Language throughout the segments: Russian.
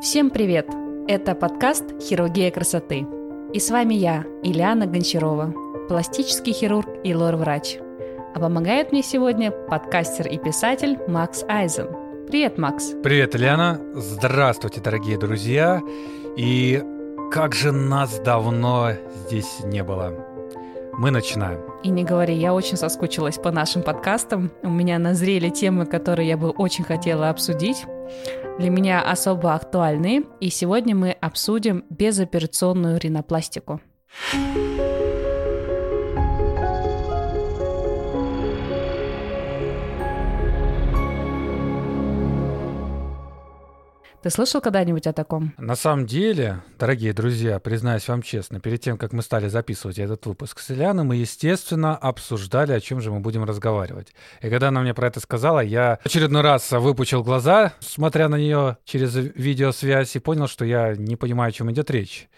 Всем привет! Это подкаст «Хирургия красоты». И с вами я, Ильяна Гончарова, пластический хирург и лор-врач. А помогает мне сегодня подкастер и писатель Макс Айзен. Привет, Макс. Привет, Ильяна. Здравствуйте, дорогие друзья. И как же нас давно здесь не было. Мы начинаем. И не говори, я очень соскучилась по нашим подкастам. У меня назрели темы, которые я бы очень хотела обсудить. Для меня особо актуальные. И сегодня мы обсудим безоперационную ринопластику. Ты слышал когда-нибудь о таком? На самом деле, дорогие друзья, признаюсь вам честно, перед тем, как мы стали записывать этот выпуск с Ильяной, мы, естественно, обсуждали, о чем же мы будем разговаривать. И когда она мне про это сказала, я очередной раз выпучил глаза, смотря на нее через видеосвязь, и понял, что я не понимаю, о чем идет речь.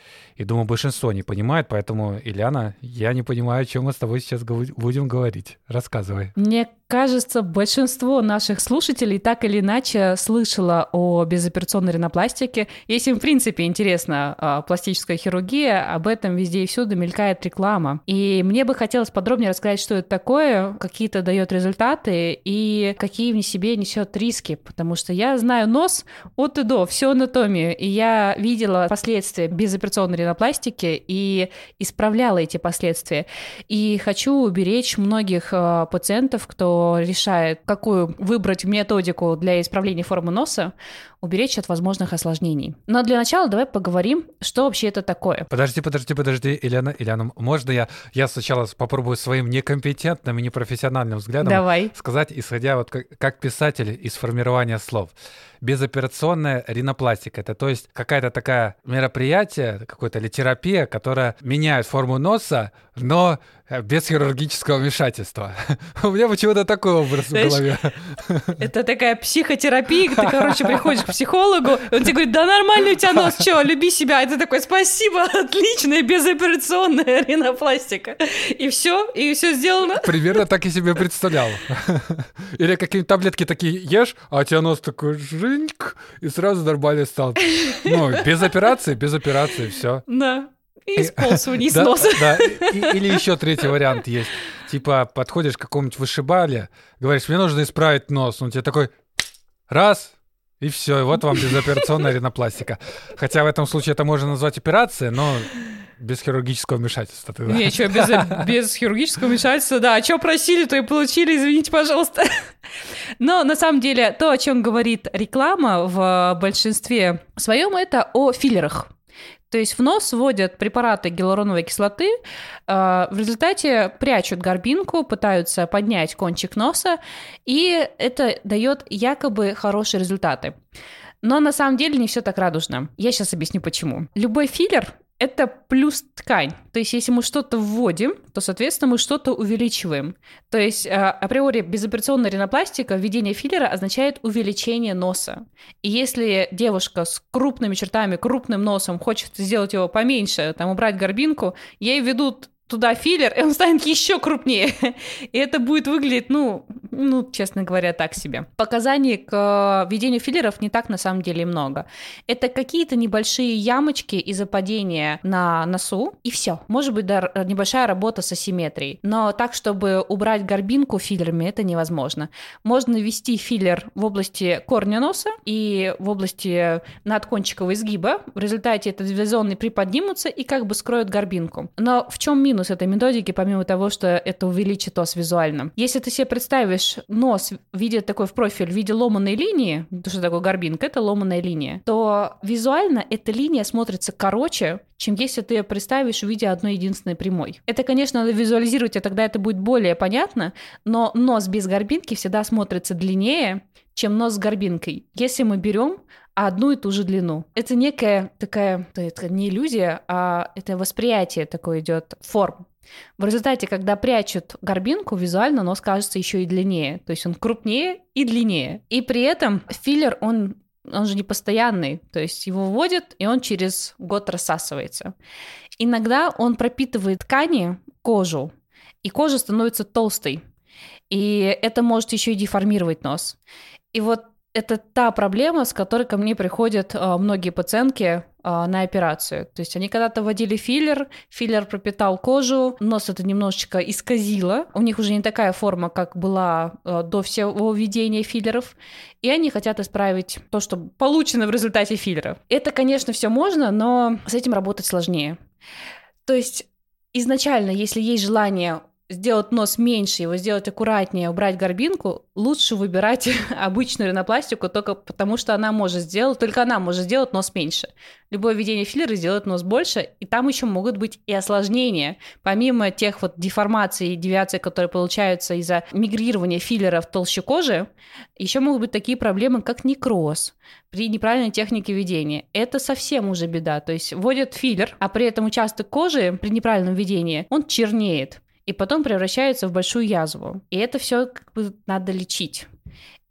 И думаю, большинство не понимает, поэтому, Ильяна, я не понимаю, о чем мы с тобой сейчас будем говорить. Рассказывай. Мне кажется, большинство наших слушателей так или иначе слышало о безоперационной ринопластике. Если им, в принципе, интересна а, пластическая хирургия, об этом везде и всюду мелькает реклама. И мне бы хотелось подробнее рассказать, что это такое, какие-то дает результаты и какие в себе несет риски, потому что я знаю нос от и до, всю анатомию, и я видела последствия безоперационной ринопластики и исправляла эти последствия. И хочу уберечь многих а, пациентов, кто решает, какую выбрать методику для исправления формы носа, уберечь от возможных осложнений. Но для начала давай поговорим, что вообще это такое. Подожди, подожди, подожди, Ильяна, Ильяна, можно я, я сначала попробую своим некомпетентным и непрофессиональным взглядом давай. сказать, исходя вот как, как писатель из формирования слов. Безоперационная ринопластика, это то есть какая-то такая мероприятие, какая-то или терапия, которая меняет форму носа, но э, без хирургического вмешательства. У меня почему-то такой образ в голове. Это такая психотерапия, ты, короче, приходишь к психологу, он тебе говорит, да нормально у тебя нос, что, люби себя. И ты такой, спасибо, отличная безоперационная ринопластика. И все, и все сделано. Примерно так и себе представлял. Или какие-нибудь таблетки такие ешь, а у тебя нос такой жиньк, и сразу нормально стал. Ну, без операции, без операции, все. Да. И сполз вниз да, носа. Да. Или еще третий вариант есть. Типа подходишь к какому-нибудь вышибале, говоришь, мне нужно исправить нос. Он тебе такой, раз, и все, и вот вам безоперационная ринопластика. Хотя в этом случае это можно назвать операцией, но без хирургического вмешательства. Тогда. Не, что, без, без хирургического вмешательства, да. А что просили, то и получили, извините, пожалуйста. Но на самом деле то, о чем говорит реклама в большинстве своем, это о филлерах. То есть в нос вводят препараты гиалуроновой кислоты, а, в результате прячут горбинку, пытаются поднять кончик носа, и это дает якобы хорошие результаты. Но на самом деле не все так радужно. Я сейчас объясню почему. Любой филлер это плюс ткань. То есть, если мы что-то вводим, то, соответственно, мы что-то увеличиваем. То есть, а, априори, безоперационная ринопластика, введение филлера означает увеличение носа. И если девушка с крупными чертами, крупным носом хочет сделать его поменьше, там, убрать горбинку, ей ведут туда филлер, и он станет еще крупнее. И это будет выглядеть, ну, ну, честно говоря, так себе. Показаний к э, введению филлеров не так на самом деле много. Это какие-то небольшие ямочки из-за падения на носу, и все. Может быть, да, небольшая работа с асимметрией. Но так, чтобы убрать горбинку филлерами, это невозможно. Можно ввести филлер в области корня носа и в области надкончикового изгиба. В результате эти две зоны приподнимутся и как бы скроют горбинку. Но в чем минус? Минус этой методики, помимо того, что это увеличит ос визуально. Если ты себе представишь нос в виде такой в профиль, в виде ломаной линии, то что такое горбинка, это ломаная линия, то визуально эта линия смотрится короче, чем если ты ее представишь в виде одной единственной прямой. Это, конечно, надо визуализировать, и тогда это будет более понятно, но нос без горбинки всегда смотрится длиннее, чем нос с горбинкой. Если мы берем одну и ту же длину. Это некая такая, это не иллюзия, а это восприятие такое идет форм. В результате, когда прячут горбинку, визуально нос кажется еще и длиннее. То есть он крупнее и длиннее. И при этом филлер, он он же не постоянный, то есть его вводят, и он через год рассасывается. Иногда он пропитывает ткани, кожу, и кожа становится толстой. И это может еще и деформировать нос. И вот это та проблема, с которой ко мне приходят э, многие пациентки э, на операцию. То есть они когда-то вводили филлер, филлер пропитал кожу, нос это немножечко исказило, у них уже не такая форма, как была э, до всего введения филлеров, и они хотят исправить то, что получено в результате филлеров. Это, конечно, все можно, но с этим работать сложнее. То есть изначально, если есть желание сделать нос меньше, его сделать аккуратнее, убрать горбинку, лучше выбирать обычную ринопластику только потому, что она может сделать, только она может сделать нос меньше. Любое введение филлера сделает нос больше, и там еще могут быть и осложнения. Помимо тех вот деформаций и девиаций, которые получаются из-за мигрирования филлера в толще кожи, еще могут быть такие проблемы, как некроз при неправильной технике введения. Это совсем уже беда. То есть вводят филлер, а при этом участок кожи при неправильном введении, он чернеет и потом превращается в большую язву. И это все как бы надо лечить.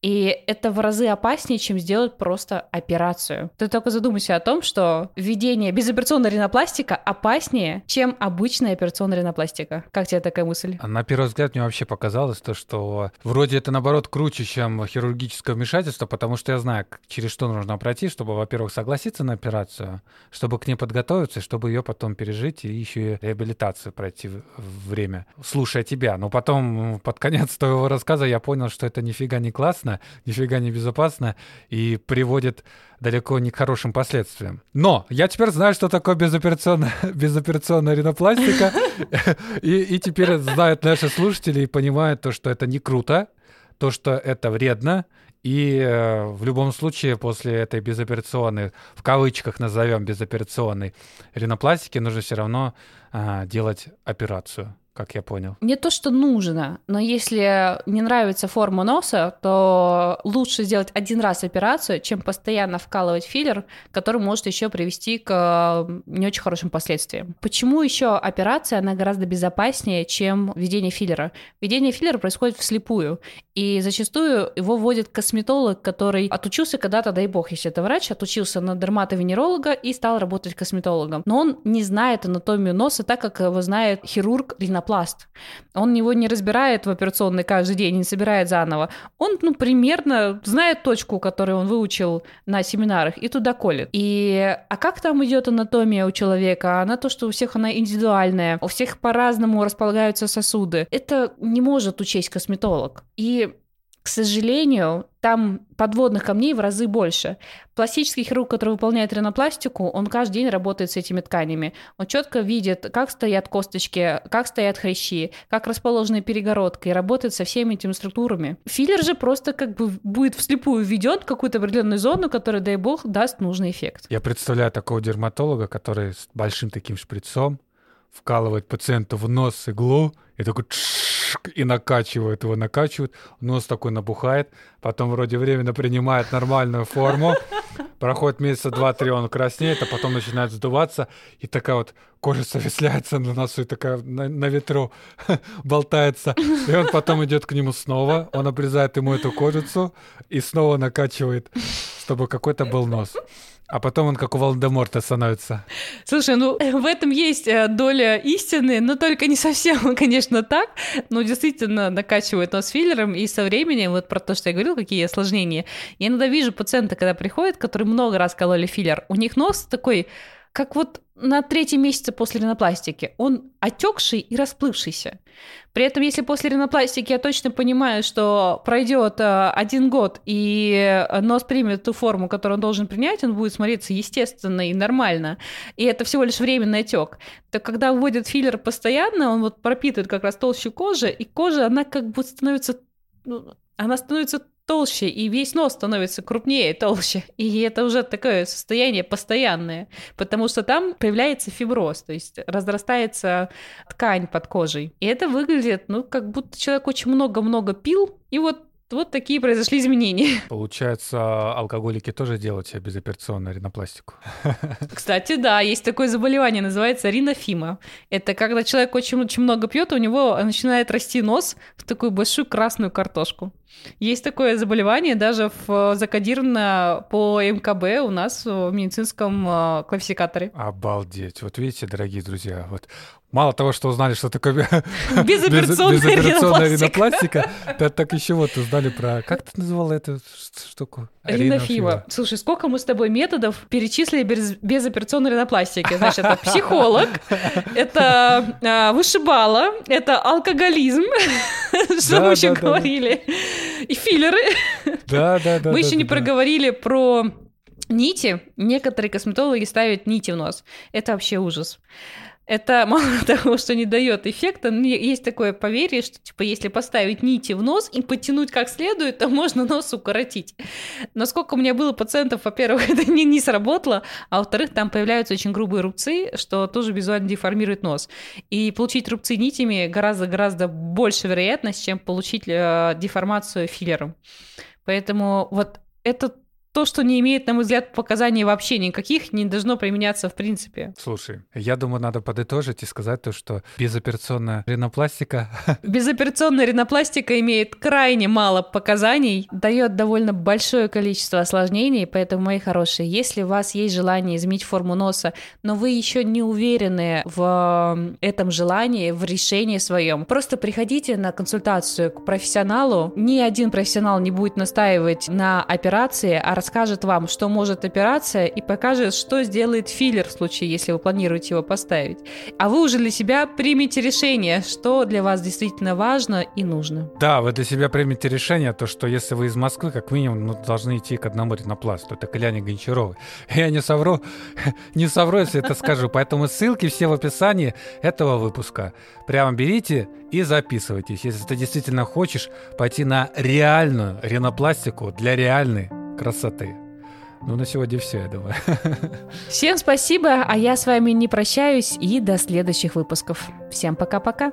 И это в разы опаснее, чем сделать просто операцию. Ты только задумайся о том, что введение безоперационной ринопластика опаснее, чем обычная операционная ринопластика. Как тебе такая мысль? А на первый взгляд мне вообще показалось то, что вроде это наоборот круче, чем хирургическое вмешательство, потому что я знаю, через что нужно пройти, чтобы, во-первых, согласиться на операцию, чтобы к ней подготовиться, чтобы ее потом пережить и еще и реабилитацию пройти время, слушая тебя. Но потом под конец твоего рассказа я понял, что это нифига не классно, безопасно, нифига не безопасно и приводит далеко не к хорошим последствиям. Но я теперь знаю, что такое безоперационная, безоперационная ринопластика, и, и теперь знают наши слушатели и понимают то, что это не круто, то, что это вредно, и э, в любом случае после этой безоперационной, в кавычках назовем безоперационной ринопластики, нужно все равно э, делать операцию как я понял. Не то, что нужно, но если не нравится форма носа, то лучше сделать один раз операцию, чем постоянно вкалывать филлер, который может еще привести к не очень хорошим последствиям. Почему еще операция, она гораздо безопаснее, чем введение филлера? Введение филлера происходит вслепую, и зачастую его вводит косметолог, который отучился когда-то, дай бог, если это врач, отучился на дерматовенеролога и стал работать косметологом. Но он не знает анатомию носа так, как его знает хирург ринопласт. Он его не разбирает в операционной каждый день, не собирает заново. Он, ну, примерно знает точку, которую он выучил на семинарах, и туда колет. И, а как там идет анатомия у человека? Она то, что у всех она индивидуальная, у всех по-разному располагаются сосуды. Это не может учесть косметолог. И к сожалению, там подводных камней в разы больше. Пластический хирург, который выполняет ринопластику, он каждый день работает с этими тканями. Он четко видит, как стоят косточки, как стоят хрящи, как расположены перегородка, и работает со всеми этими структурами. Филлер же просто как бы будет вслепую введен в какую-то определенную зону, которая, дай бог, даст нужный эффект. Я представляю такого дерматолога, который с большим таким шприцом вкалывает пациенту в нос иглу и такой и накачивают его, накачивают, нос такой набухает, потом вроде временно принимает нормальную форму, проходит месяца два-три, он краснеет, а потом начинает сдуваться, и такая вот кожица висляется на носу, и такая на, на ветру болтается, и он потом идет к нему снова, он обрезает ему эту кожицу и снова накачивает, чтобы какой-то был нос. А потом он как у Волдеморта становится. Слушай, ну в этом есть э, доля истины, но только не совсем, конечно, так. Но действительно накачивает нос филлером, и со временем, вот про то, что я говорил, какие осложнения. Я иногда вижу пациента, когда приходят, которые много раз кололи филлер, у них нос такой как вот на третьем месяце после ринопластики. Он отекший и расплывшийся. При этом, если после ринопластики я точно понимаю, что пройдет э, один год и нос примет ту форму, которую он должен принять, он будет смотреться естественно и нормально, и это всего лишь временный отек, то когда вводят филлер постоянно, он вот пропитывает как раз толщу кожи, и кожа, она как бы становится ну, она становится толще, и весь нос становится крупнее, толще. И это уже такое состояние постоянное, потому что там появляется фиброз, то есть разрастается ткань под кожей. И это выглядит, ну, как будто человек очень много-много пил, и вот вот такие произошли изменения. Получается, алкоголики тоже делают себе безоперационную ринопластику. Кстати, да, есть такое заболевание, называется ринофима. Это когда человек очень, очень много пьет, у него начинает расти нос в такую большую красную картошку. Есть такое заболевание, даже в, закодировано по МКБ у нас в медицинском э, классификаторе. Обалдеть. Вот видите, дорогие друзья, вот Мало того, что узнали, что такое безоперационная, безоперационная ринопластика, так, так еще вот узнали про... Как ты называла эту штуку? Ринофива. Слушай, сколько мы с тобой методов перечислили без безоперационной ринопластики? Значит, это психолог, это а, вышибала, это алкоголизм, что мы еще говорили, и филлеры. Да, да, да. Мы еще не проговорили про нити. Некоторые косметологи ставят нити в нос. Это вообще ужас это мало того, что не дает эффекта, есть такое поверье, что типа если поставить нити в нос и потянуть как следует, то можно нос укоротить. Но сколько у меня было пациентов, во-первых, это не, не сработало, а во-вторых, там появляются очень грубые рубцы, что тоже визуально деформирует нос. И получить рубцы нитями гораздо-гораздо больше вероятность, чем получить э, деформацию филлером. Поэтому вот это то, что не имеет, на мой взгляд, показаний вообще никаких, не должно применяться в принципе. Слушай, я думаю, надо подытожить и сказать то, что безоперационная ринопластика... Безоперационная ринопластика имеет крайне мало показаний, дает довольно большое количество осложнений, поэтому, мои хорошие, если у вас есть желание изменить форму носа, но вы еще не уверены в этом желании, в решении своем, просто приходите на консультацию к профессионалу. Ни один профессионал не будет настаивать на операции, а расскажет вам, что может операция, и покажет, что сделает филлер в случае, если вы планируете его поставить. А вы уже для себя примете решение, что для вас действительно важно и нужно. Да, вы для себя примете решение, то, что если вы из Москвы, как минимум, ну, должны идти к одному ринопласту. Это к Гончаровой. Я не совру, не совру, если это скажу. Поэтому ссылки все в описании этого выпуска. Прямо берите и записывайтесь, если ты действительно хочешь пойти на реальную ринопластику для реальной красоты. Ну, на сегодня все, я думаю. Всем спасибо, а я с вами не прощаюсь и до следующих выпусков. Всем пока-пока.